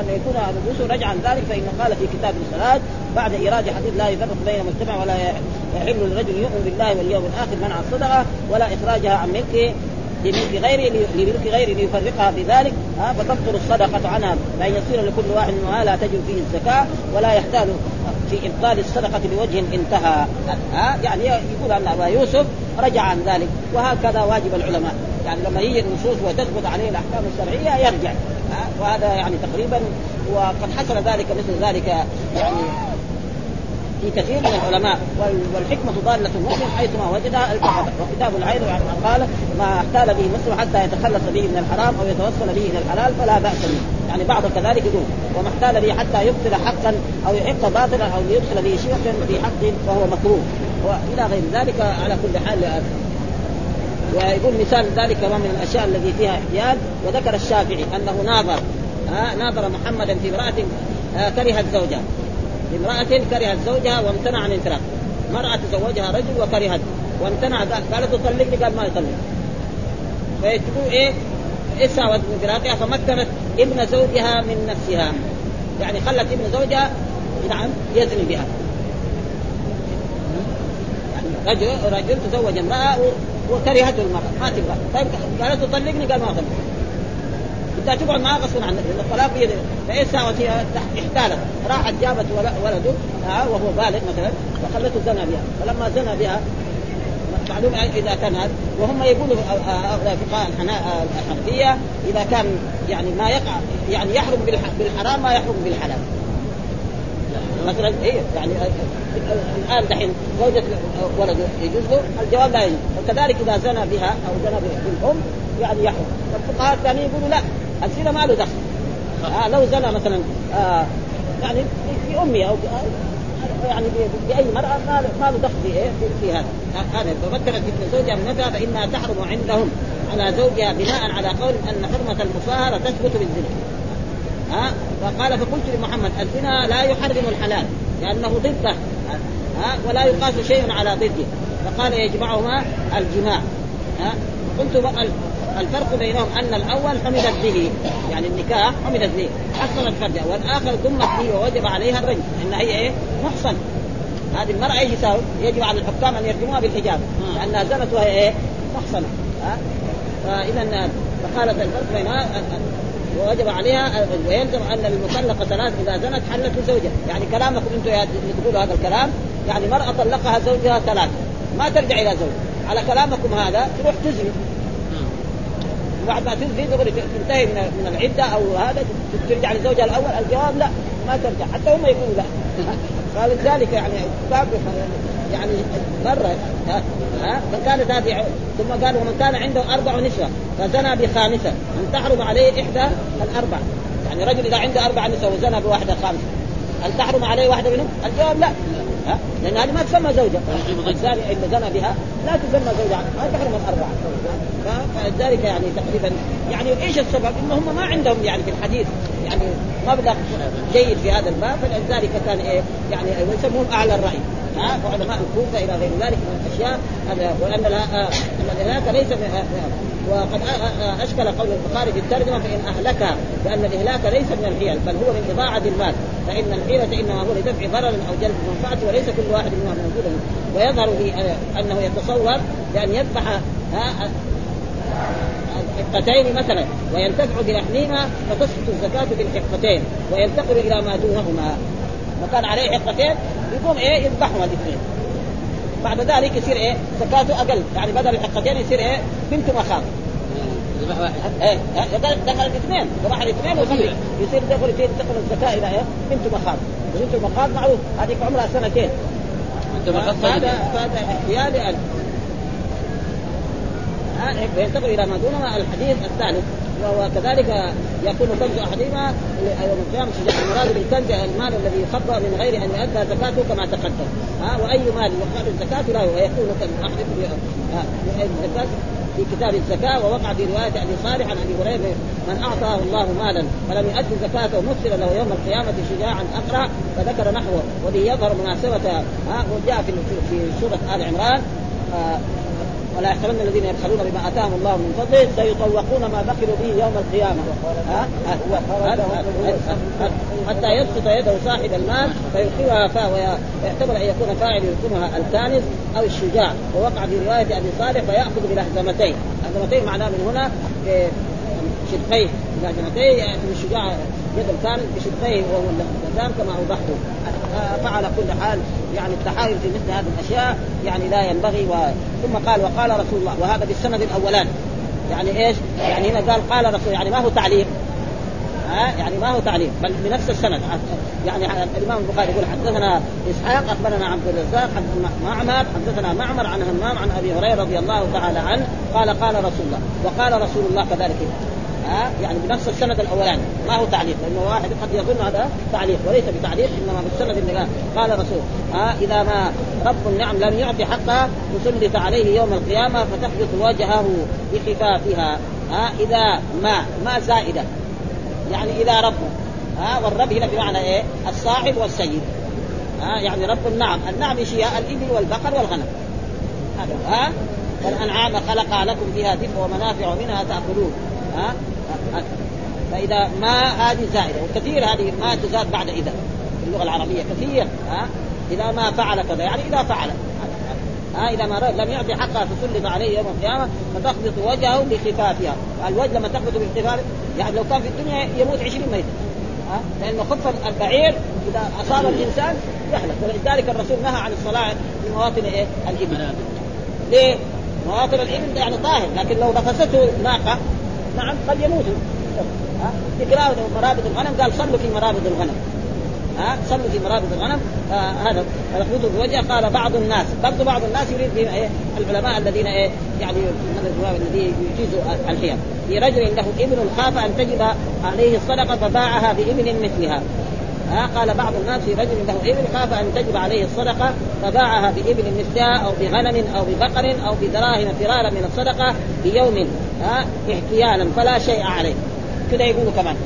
أن يكون أبو يوسف رجع عن ذلك فانه قال في كتاب الصلاة بعد إيراد حديث لا يفرق بين مجتمع ولا يحل للرجل يؤمن بالله واليوم الآخر منع الصدقة ولا إخراجها عن ملكه لملك غيره لملك غيره ليفرقها بذلك ها؟ فتبطل الصدقة عنها بأن يصير لكل واحد منها لا تجب فيه الزكاة ولا يحتاج في إبطال الصدقة بوجه انتهى. ها؟ يعني يقول أن أبا يوسف رجع عن ذلك. وهكذا واجب العلماء. يعني لما يجي النصوص وتثبت عليه الأحكام الشرعية يرجع. ها؟ وهذا يعني تقريبا وقد حصل ذلك مثل ذلك يعني في كثير من العلماء. والحكمة ضالة المؤمن حيثما وجدها التقطت وكتاب العين قال ما احتال به مسلم حتى يتخلص به من الحرام أو يتوصل به إلى الحلال فلا بأس به. يعني بعض كذلك يقول وما احتال به حتى يبطل حقا أو يحق باطلا أو يدخل به شيئا في حق فهو مكروه. وإلى غير ذلك على كل حال ويقول مثال ذلك من الأشياء التي فيها احتيال وذكر الشافعي أنه ناظر آه ناظر محمدا في امرأة آه كرهت زوجها. امرأة كرهت زوجها وامتنع عن الفراق مرأة تزوجها رجل وكرهت وامتنع قالت طلقني قال ما يطلق فيكتبوا إيه؟ ساوت من فراقها فمكنت ابن زوجها من نفسها. يعني خلت ابن زوجها نعم يزني بها. يعني رجل رجل تزوج امرأة وكرهته المرأة. ما تبغى. طيب قالت طلقني قال ما طلق بدها تقعد معاه غصبا عنها لأن الطلاق بيد فايش ساوت هي احتالت. راحت جابت ولده آه وهو بالغ مثلا وخلته زنى بها. فلما زنى بها معلوم إذا كان هذا. وهم يقولوا هؤلاء فقهاء الحنفية إذا كان يعني ما يقع يعني يحرم بالحرام ما يحرم بالحلال. مثلا إيه يعني الآن دحين زوجة ولد يجوز له الجواب لا يجوز. وكذلك إذا زنى بها أو زنى بالأم يعني يحرم. الفقهاء الثانيين يقولوا لا الزنا ما له دخل. آه لو زنى مثلا آه يعني في أمي أو يعني بأي مرأة ما ما له دخل في إيه؟ في هذا. هذا فمكنت ابن زوجها من نفسها فإنها تحرم عندهم على زوجها بناء على قول أن حرمة المصاهرة تثبت بالزنا. ها؟ فقال فقلت لمحمد الزنا لا يحرم الحلال لأنه ضده. ها؟ ولا يقاس شيء على ضده. فقال يجمعهما الجماع. ها؟ قلت الفرق بينهم أن الأول حمدت به يعني النكاح حمدت به. حصنت فرجها والآخر ضمت به ووجب عليها الرجم ان هي إيه؟ محصن. هذه المرأة إيش يساوي؟ يجب على الحكام أن يرجموها بالحجاب لأنها زنت وهي إيه؟ محصنة. ها؟ فاذا فقالت الفرق بينها ووجب عليها ويلزم أن المطلقة ثلاث إذا زنت حلت لزوجها، يعني كلامكم أنتم اللي تقولوا هذا الكلام يعني مرأة طلقها زوجها ثلاث ما ترجع إلى زوجها، على كلامكم هذا تروح تزني. بعد ما تزني دغري تنتهي من من العدة أو هذا ترجع لزوجها الأول الجواب لا ما ترجع. حتى هم يقولوا لا. <laughs> فلذلك يعني باب يعني مرة. ها؟ ها؟ فكانت هذه ثم قال ومن كان عنده أربع نسوة فزنى بخامسة. ان تحرم عليه إحدى الأربع. يعني رجل إذا عنده أربع نسوة وزنى بواحدة خامسة. هل تحرم عليه واحدة منهم؟ الجواب لا. ها؟ لأن هذه ما تسمى زوجة. الزاني اذا زنى بها لا تسمى زوجة. ما تحرم الأربعة. فلذلك يعني تقريبا يعني إيش السبب؟ ان هم ما عندهم يعني في الحديث يعني مبلغ جيد في هذا الباب. فلذلك كان إيه؟ يعني يسمون أعلى الرأي. ها وعلماء الكوفة إلى غير ذلك من الأشياء وأن أن الاهلاك ليس وقد أشكل قول البخاري في الترجمة فإن أهلك لأن الإهلاك ليس من الحيل بل هو من إضاعة المال فإن الحيلة إنما هو لدفع ضرر أو جلب منفعة وليس كل واحد منها موجودا ويظهر أنه يتصور بأن يذبح الحقتين مثلا وينتفع بلحمهما فتسقط الزكاة بالحقتين وينتقل إلى ما دونهما. وكان عليه حقتين يقوم إيه؟ يذبحهما الاثنين. بعد ذلك يصير إيه؟ زكاته أقل. يعني بدل الحقتين يصير إيه؟ بنت مخاض ذبح واحد. إيه دخل الاثنين ذبح الاثنين وخلي يصير دخل تدخل الزكاة إلى إيه؟ بنت مخاض بنت المخاض معروف. هذيك عمرها سنتين. أنت مخاض هذا هذا احتيال وينتقل إلى ما دونها الحديث الثالث وكذلك يكون كنز أحدهما يوم القيامة المراد بالكنز المال الذي يخبى من غير أن يؤدى زكاته كما تقدم. ها وأي مال يخرج الزكاة لا ويكون كاحد الزكاه في كتاب الزكاة ووقع في رواية أبي صالح عن أبي هريرة من أعطاه الله مالا فلم يؤدي زكاته مثل له يوم القيامة شجاعا أقرع فذكر نحوه وبه يظهر مناسبة ها وجاء في في سورة آل عمران آه ولا يحسبن الذين يبخلون بما آتاهم الله من فضله سيطوقون ما بخلوا به يوم القيامة. حتى يبسط يده صاحب المال فيلقيها فا ويعتبر أن يكون فاعل يلقمها الكانز أو الشجاع. ووقع في رواية أبي صالح فيأخذ بلهزمتين لهزمتين معناه من هنا شدقيه لهزمتين يعني الشجاع يد الكامل بشدقيه وهو اللهزام كما اوضحته فعلى كل حال يعني التحايل في مثل هذه الأشياء يعني لا ينبغي و... ثم قال وقال رسول الله وهذا بالسند الاولاني يعني إيش؟ يعني هنا قال قال رسول يعني ما هو تعليق؟ ها؟ يعني ما هو تعليق بل بنفس السند. يعني الإمام البخاري يقول حدثنا إسحاق أخبرنا عبد الرزاق حدثنا معمر حدثنا معمر عن همام عن أبي هريرة رضي الله تعالى عنه قال قال رسول الله وقال رسول الله كذلك. ها يعني بنفس السند الأولاني. ما هو تعليق؟ لأنه واحد قد يظن هذا تعليق وليس بتعليق إنما بالسند اللي قال رسول ها إذا ما رب النعم لم يعطي حقها تسلط عليه يوم القيامة فتحبط وجهه بخفافها. ها إذا ما ما زائدة. يعني إذا رب. ها والرب هنا بمعنى إيه؟ الصاحب والسيد. ها يعني رب النعم، النعم هي؟ الإبل والبقر والغنم. ها والأنعام خلقها لكم فيها دفء ومنافع ومنها تأكلون. ها فإذا ما هذه زائدة وكثير هذه ما تزاد بعد إذا في اللغة العربية كثير ها؟ إذا ما فعل كذا يعني إذا فعل. ها؟ إذا ما لم يعطي حقها تسلط عليه يوم القيامة فتخبط وجهه بخفافها. الوجه لما تخبط بخفاف يعني لو كان في الدنيا يموت 20 ميت ها؟ لأنه خف البعير إذا أصاب الإنسان يهلك ولذلك الرسول نهى عن الصلاة في مواطن إيه؟ الإبل. ليه؟ مواطن الإبل يعني طاهر لكن لو نفسته ناقة نعم قد يموتوا في قراءة مرابط الغنم قال صلوا في مرابط الغنم. ها؟ صلوا في مرابط الغنم. آه هذا يخبطوا في وجهه قال بعض الناس. برضو بعض الناس يريد إيه؟ العلماء الذين إيه؟ يعني هذا الجواب الذي يجيز الحيل في رجل له ابن خاف أن تجب عليه الصدقة فباعها بابن مثلها. ها قال بعض الناس في رجل له إبل خاف أن تجب عليه الصدقة فباعها بإبل مثلها أو بغنم أو ببقر أو بدراهم فرارا من الصدقة بيوم ها احتيالا فلا شيء عليه. كذا يقولوا كمان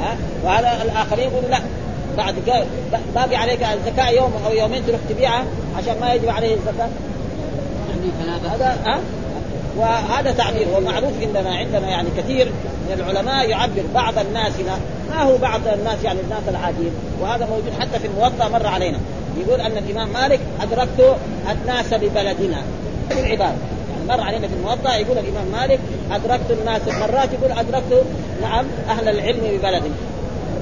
ها وهذا الآخرين يقولوا لا. بعد باقي عليك الزكاة يوم أو يومين تروح تبيعها عشان ما يجب عليه الزكاة. هذا ها؟ وهذا تعبير ومعروف عندنا عندنا يعني كثير من العلماء يعبر بعض الناس ما هو بعض الناس يعني الناس العاديين؟ وهذا موجود حتى في الموطأ مر علينا. يقول أن الإمام مالك أدركت الناس ببلدنا. العباد يعني مر علينا في الموطأ يقول الإمام مالك أدركت الناس. مرات يقول أدركت نعم أهل العلم ببلدنا.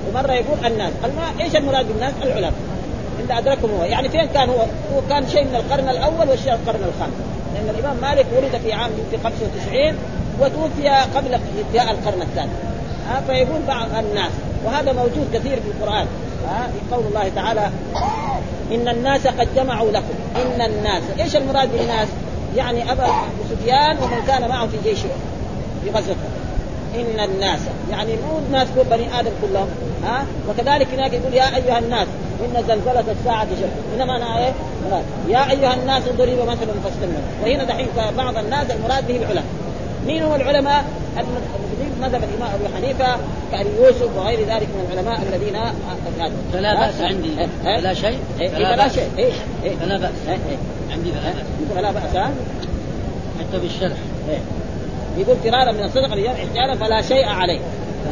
ومرة يقول الناس. الما إيش المراد بالناس؟ العلماء. اللي أدركهم هو. يعني فين كان هو؟ هو كان شيء من القرن الأول والشيء القرن الخامس. لأن الإمام مالك ولد في عام 95 وتوفي قبل انتهاء القرن الثاني. ها فيقول بعض الناس وهذا موجود كثير في القرآن. ها قول الله تعالى إن الناس قد جمعوا لكم. إن الناس. إيش المراد بالناس؟ يعني أبا سفيان ومن كان معه في جيشه في غزوه إن الناس يعني مو الناس كل بني آدم كلهم ها؟ وكذلك هناك يقول يا أيها الناس إن زلزلة الساعة شيء. إنما أنا إيه؟ يا أيها الناس ضرب مثل فاستمعوا. وهنا دحين بعض الناس المراد به العلماء. مين هم العلماء؟ مذهب الإمام أبو حنيفة كان يوسف وغير ذلك من العلماء الذين فلا بأس عندي. فلا شيء. فلا شيء. إيه فلا بأس. عندي فلا بأس. فلا بأس حتى بالشرح. يقول فرارا من الصدقه اليوم احتيالا فلا شيء عليه.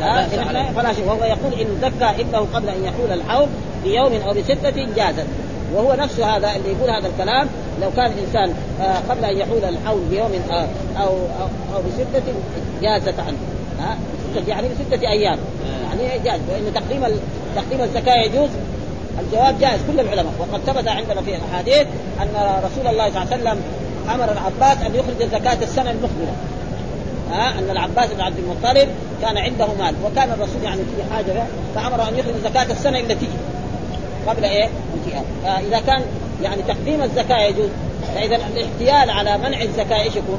فلا, فلا شيء. وهو يقول إن زكى ابنه قبل أن يحول الحول بيوم أو بستة جازت وهو نفسه هذا اللي يقول هذا الكلام. لو كان الإنسان قبل أن يحول الحول بيوم أو أو أو بستة جازت عنه. ها؟ يعني بستة أيام. يعني جاز. وان تقديم تقديم الزكاة يجوز. الجواب جائز. كل العلماء. وقد ثبت عندنا في الأحاديث أن رسول الله صلى الله عليه وسلم أمر العباس أن يخرج زكاه السنة المقبلة. ها أن العباس بن عبد المطلب كان عنده مال وكان الرسول يعني في حاجة فأمر أن يخرج زكاة السنة التي قبل إيه؟ انتهاء فإذا كان يعني تقديم الزكاة يجوز فإذا الاحتيال على منع الزكاة إيش يكون؟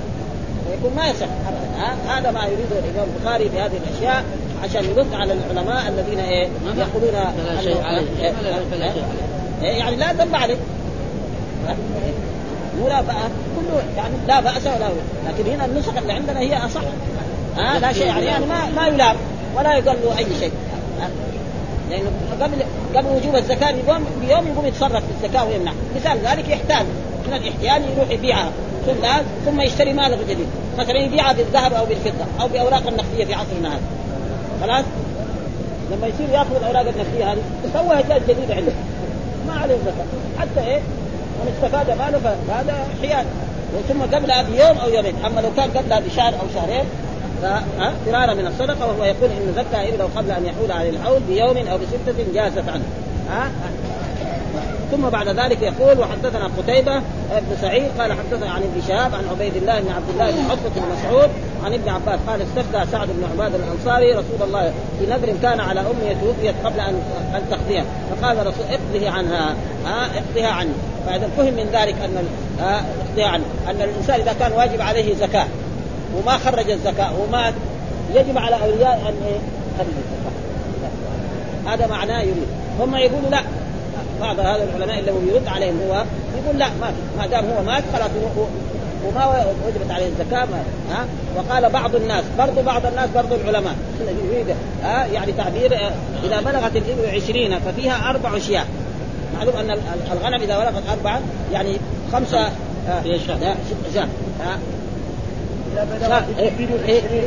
يكون ما يصح ابدا هذا ما يريده الإمام البخاري في هذه الأشياء عشان يرد على العلماء الذين إيه؟ يقولون فلا شيء عليه فلا شيء عليه. يعني لا ذنب عليه. مو لا بأس كله يعني لا بأس ولا لكن هنا النسخ اللي عندنا هي أصح. ها لا شيء يعني, يعني ما ما يلام ولا يقال له أي شيء. لأنه قبل قبل وجوب الزكاة بيوم بيوم يقوم يتصرف في الزكاة ويمنع. مثال ذلك يحتاج. من الاحتيال يروح يبيعها. ثم ثم يشتري مال جديد. مثلا يبيعها بالذهب أو بالفضة أو بأوراق النقدية في عصرنا هذا. خلاص؟ لما يصير يأخذ الأوراق النقدية هذه يسويها جهاز جديد عنده. ما عليه زكاه حتى إيه؟ من استفاد ماله فهذا حيال ثم قبلها بيوم أو يومين أما لو كان قبلها بشهر أو شهرين فرارا من الصدقة وهو يقول إن زكى ابنه قبل أن يحول عليه الحول بيوم أو بستة جازت عنه. ها؟ ثم بعد ذلك يقول وحدثنا قتيبة بن سعيد قال حدثنا عن ابن شهاب عن عبيد الله بن عبد الله بن عتبة بن مسعود عن ابن عباس قال استفتى سعد بن عباد الأنصاري رسول الله في نذر كان على امه توفيت قبل ان أن تقضيها فقال رسول اقضه عنها. ها اقضها عني فإذا فهم من ذلك أن اقضها عنه. أن الإنسان إذا كان واجب عليه زكاة وما خرج الزكاة ومات يجب على أولياء ان يخرج الزكاه هذا معناه يريد. هم يقولوا لا بعض هذا العلماء اللي يرد عليهم هو يقول لا ما في. ما دام هو مات خلاص وما وجبت عليه الزكاة ما ها؟ وقال بعض الناس برضو بعض الناس برضو العلماء. يريد ها؟ يعني تعبير إذا بلغت الإبل عشرين ففيها أربع شياه معلوم أن الغنم إذا بلغت أربعة يعني خمسة شاة. ها؟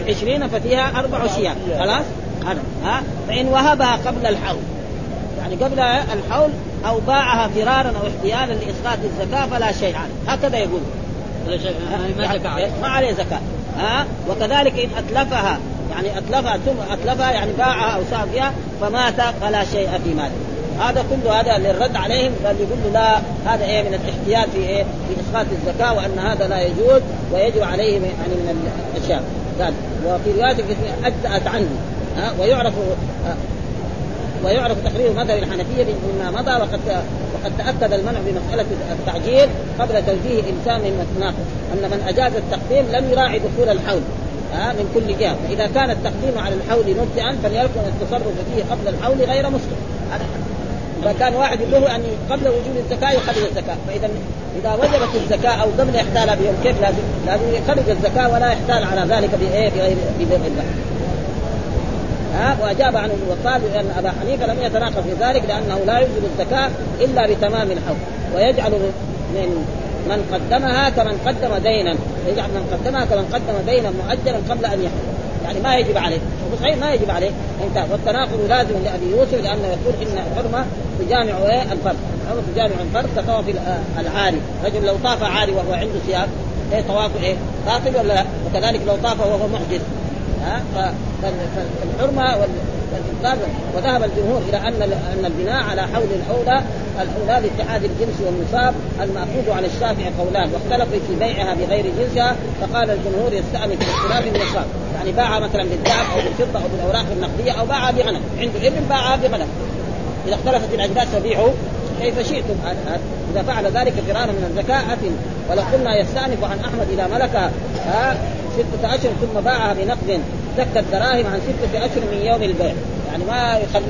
عشرين ففيها أربع شياه خلاص؟ هذا ها؟ فإن وهبها قبل الحول. يعني قبل الحول أو باعها فرارا أو احتيالا لاسقاط الزكاة فلا شيء عليه. هكذا يقول. ما زكاة عليه. ما عليه زكاة. ها؟ وكذلك إن أتلفها يعني أتلفها ثم أتلفها يعني باعها أو ساق فيها فمات فلا شيء في ماله. هذا كله هذا للرد عليهم قال يقول له لا هذا إيه من الاحتيال في إيه في اسقاط الزكاة وأن هذا لا يجوز ويجب عليه يعني من الأشياء. قال وفي رواية أجزأت عنه. ها؟ ويعرف ويعرف تقرير مذهب الحنفيه مما مضى وقد وقد تأكد المنع بمسألة التعجيل قبل توجيه الانسان من التناقض أن من أجاز التقديم لم يراعي دخول الحول ها من كل جهة. فإذا كان التقديم على الحول مبدعا فليكن التصرف فيه قبل الحول غير مسلم. إذا كان واحد له ان قبل وجود الزكاة يخرج الزكاة. فإذا إذا وجبت الزكاة أو قبل احتالها بيوم كيف لازم؟ لازم يخرج الزكاة ولا يحتال على ذلك بإيه؟ بغير الله. ها وأجاب عنه وقال ان أبا حنيفة لم يتناقض في ذلك لأنه لا يجب الزكاة إلا بتمام الحول ويجعل من من قدمها كمن قدم دينا يجعل من قدمها كمن قدم دينا مؤجلا قبل أن يحول يعني ما يجب عليه وصحيح ما يجب عليه. انتهى والتناقض لازم لأبي يوسف لأنه يقول إن الحرمة تجامع إيه؟ الفرد. الحرمة تجامع الفرد كطواف العاري. رجل لو طاف عاري وهو عنده ثياب إيه طوافه إيه؟ باطل ولا لا؟ وكذلك لو طاف وهو محدث ها فالحرمة والإنقاذ وذهب الجمهور إلى أن أن البناء على حول الأولى الأولى لاتحاد الجنس والنصاب الماخوذ على الشافعي قولان واختلفوا في بيعها بغير جنسها فقال الجمهور يستأنف باختلاف النصاب. يعني باعها مثلا بالذهب أو بالفضة أو بالأوراق النقدية أو باعها بغنم. عنده ابن باعها بغنم. إذا اختلفت الأجناس فبيعوا كيف شئتم. إذا فعل ذلك فرارا من الزكاة اثم ولو قلنا يستأنف عن أحمد إذا ملك ستة أشهر ثم باعها بنقد زكى الدراهم عن ستة أشهر من يوم البيع. يعني ما يخلي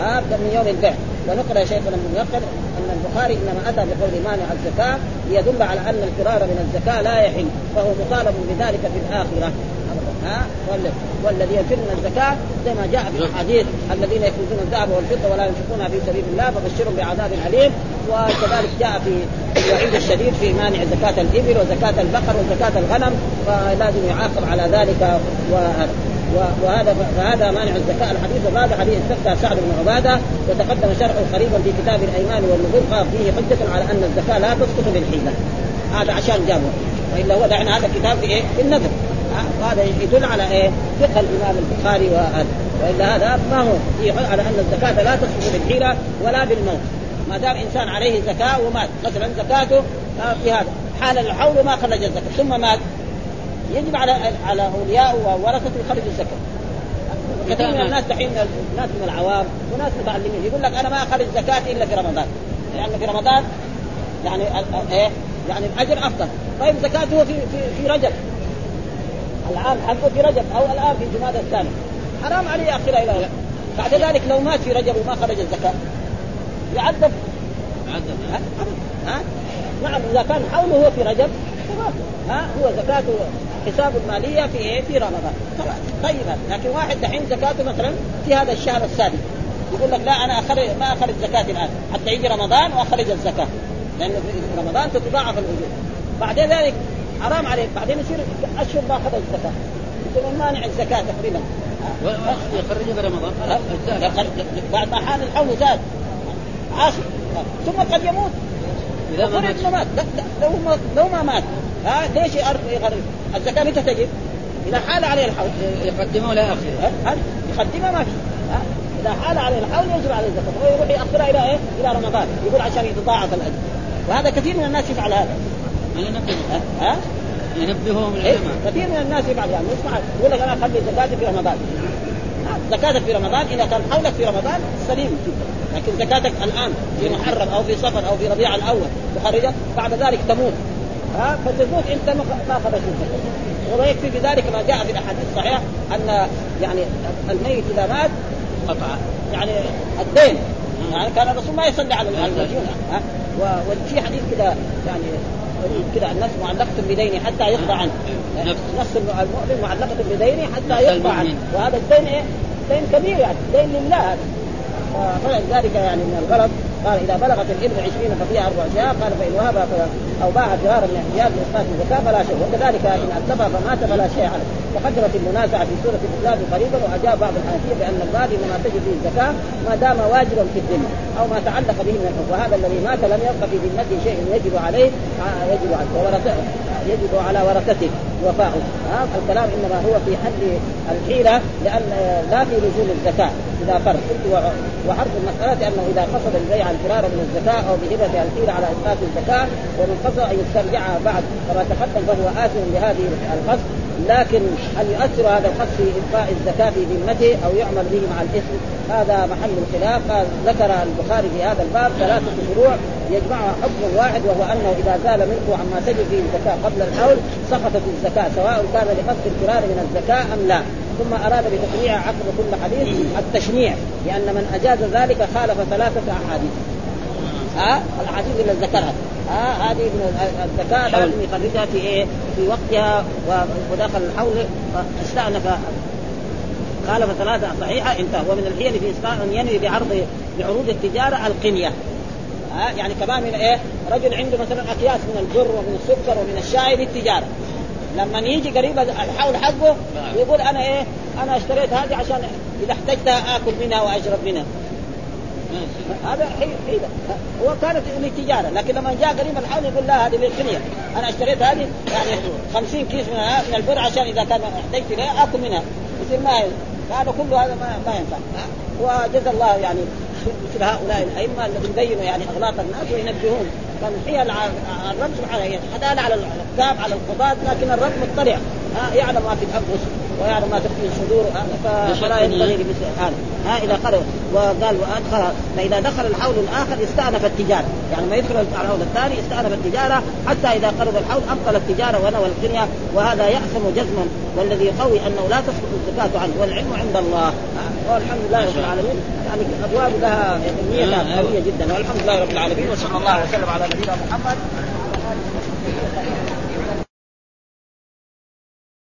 ها من يوم البيع. ونقل شيخنا ابن ميقن أن البخاري إنما أتى بقول مانع الزكاة ليدل على أن الفرار من الزكاة لا يحل. فهو مطالب بذلك في الآخرة. ها؟ والذي يفر من الزكاة زي ما جاء في الحديث الذين يكنزون الذهب والفضة ولا ينفقونها في سبيل الله فبشرهم بعذاب أليم. وكذلك جاء في الوعيد الشديد في مانع زكاة الإبل وزكاة البقر وزكاة الغنم فلازم يعاقب على ذلك. وهذا وهذا فهذا مانع الزكاة. الحديث الرابع حديث استفتى سعد بن عبادة وتقدم شرحه قريبا في كتاب الأيمان والنذور قال فيه حجة على أن الزكاة لا تسقط بالحيلة. هذا عشان جابه. وإلا هو دعنا هذا الكتاب في إيه؟ في النذر. وهذا يدل على إيه؟ فقه الإمام البخاري وهذا. وإلا هذا ما هو. على أن الزكاة لا تسقط بالحيلة ولا بالموت. ما دام إنسان عليه زكاه ومات. مثلا زكاته في هذا. حال الحول ما خرج الزكاة. ثم مات. يجب على على أولياء وورثته يخرجوا الزكاة. كثير من الناس دحين ناس من العوام وناس متعلمين. يقول لك أنا ما أخرج زكاتي إلا في رمضان. لأن يعني في رمضان يعني إيه؟ يعني الأجر أفضل. طيب زكاته في في في رجب. العام حقه في رجب أو الآن في جماد الثاني. حرام عليه ياخرها إلى لا. بعد ذلك لو مات في رجب وما خرج الزكاة. يعذب. ها؟ ها؟ نعم إذا كان حوله هو في رجب تمام. ها؟ هو زكاته حساب الماليه في إيه؟ في رمضان. خلاص طيب لكن واحد دحين زكاته مثلا في هذا الشهر السادس يقول لك لا أنا أخرج ما أخرج زكاتي الآن. حتى يجي رمضان وأخرج الزكاة. لأنه في رمضان تتضاعف الأجور. بعد ذلك حرام عليك. بعدين يصير أشهر ما أخذ الزكاة. يكون مانع الزكاة تقريبا. يخرج في رمضان. بعد ما حان الحول زاد. عاشر ثم قد يموت. إذا ما مات. مات. لا لو ما لو ما مات. ها ليش يخرج الزكاة متى تجب؟ إذا حال عليه الحول يقدمه ولا ياخره يقدمها ما في. إذا حال عليه الحول يجب عليه الزكاة. ويروح ياخرها إلى إيه؟ إلى رمضان. يقول عشان يتضاعف الأجر. وهذا كثير من الناس يفعل هذا. ها؟ ينبههم إيه؟ العلماء. كثير من الناس يفعل يعني يسمع يقول لك أنا أخلي زكاتي في رمضان. زكاتك في رمضان إذا كان حولك في رمضان سليم جدا. لكن زكاتك الآن في محرم أو في صفر أو في ربيع الأول تخرجها بعد ذلك تموت. ها؟ فتموت. أنت ما خرجت الزكاة. ويكفي بذلك ما جاء في الأحاديث الصحيحة أن يعني الميت إذا مات قطع. يعني الدين. يعني كان الرسول ما يصلي على المديون ها؟ وفي حديث كذا يعني كذا النفس معلقة بدينه حتى يقضى عنه. نفس. المؤمن معلقة بدينه حتى يقضى عنه. وهذا الدين إيه؟ دين كبير يعني دين لله هذا. فلذلك يعني من الغلط. قال إذا بلغت الإبن 20 ففيها أربع اشياء قال فإن وهب أو باع فرارا من احتياج لاسقاط الزكاة فلا شيء. وكذلك إن أتلف فمات فلا شيء عليه. وقدمت المنازعة في سورة الإسلام قريبا وأجاب بعض الحنفية بأن المال انما تجد فيه الزكاة ما دام واجبا في الذمه أو ما تعلق به من الحكم. وهذا الذي مات لم يبق في ذمته شيء يجب عليه يجب عليه وورثته يجب على ورثته. وفاؤه ها؟ الكلام إنما هو في حل الحيلة لأن لا في لزوم الزكاة إذا فرض. قلت وحرف المسألة أنه إذا قصد البيع الفرار من الزكاة أو بهبة الحيلة على اسقاط الزكاة ومن قصد أن يسترجعها بعد كما تقدم فهو آثم بهذه القصد. لكن هل يؤثر هذا القصد في ابقاء الزكاة في ذمته أو يعمل به مع الإثم. هذا محل الخلاف. ذكر البخاري في هذا الباب ثلاثة فروع يجمعها حكم واحد وهو أنه إذا زال ملكه عما تجب فيه الزكاة قبل الحول سقطت الزكاة سواء كان لقصد الفرار من الزكاة أم لا. ثم أراد بتشريع عقب كل حديث التشنيع لأن من أجاز ذلك خالف ثلاثة أحاديث. ها؟ الاحاديث اللي ذكرها. ها؟ هذه من الزكاه لازم يخرجها في إيه؟ في وقتها وداخل الحول. استأنف خالف ثلاثة صحيحة. انتهى ومن الحيل في إسقاط أن ينوي بعرض بعروض التجارة القنية. ها؟ يعني كمان من إيه؟ رجل عنده مثلا أكياس من البر ومن السكر ومن الشاي للتجاره لما يجي قريب الحول حقه يقول أنا إيه؟ أنا اشتريت هذه عشان إذا احتجتها آكل منها وأشرب منها. هذا حيلة. هو كانت للتجارة لكن لما جاء قريب الحول يقول لا هذه للقنية أنا اشتريت هذه يعني 50 كيس من من البر عشان إذا كان احتجت لها آكل منها. يصير ما هذا كله هذا ما, ما ينفع. وجزا الله يعني مثل هؤلاء الأئمة الذين يبينوا يعني اغلاط الناس وينبهون. فيها الرب سبحانه حدال على الحكام على القضاة لكن الرب مطلع. يعلم ما في الأنفس. ويعلم ما تخفي الصدور. فلا ينبغي لمثل هذا ها إذا قالوا وقال وأدخل فإذا دخل الحول الآخر استأنف التجارة. يعني ما يدخل الحول الثاني استأنف التجارة حتى إذا قرب الحول أبطل التجارة ونوى القنية. وهذا يأثم جزما والذي يقوي أنه لا تسقط الزكاة عنه. والعلم عند الله. والحمد لله رب العالمين. يعني ابواب لها علميه قوية جدا. والحمد لله رب العالمين. وصلى الله وسلم على نبينا محمد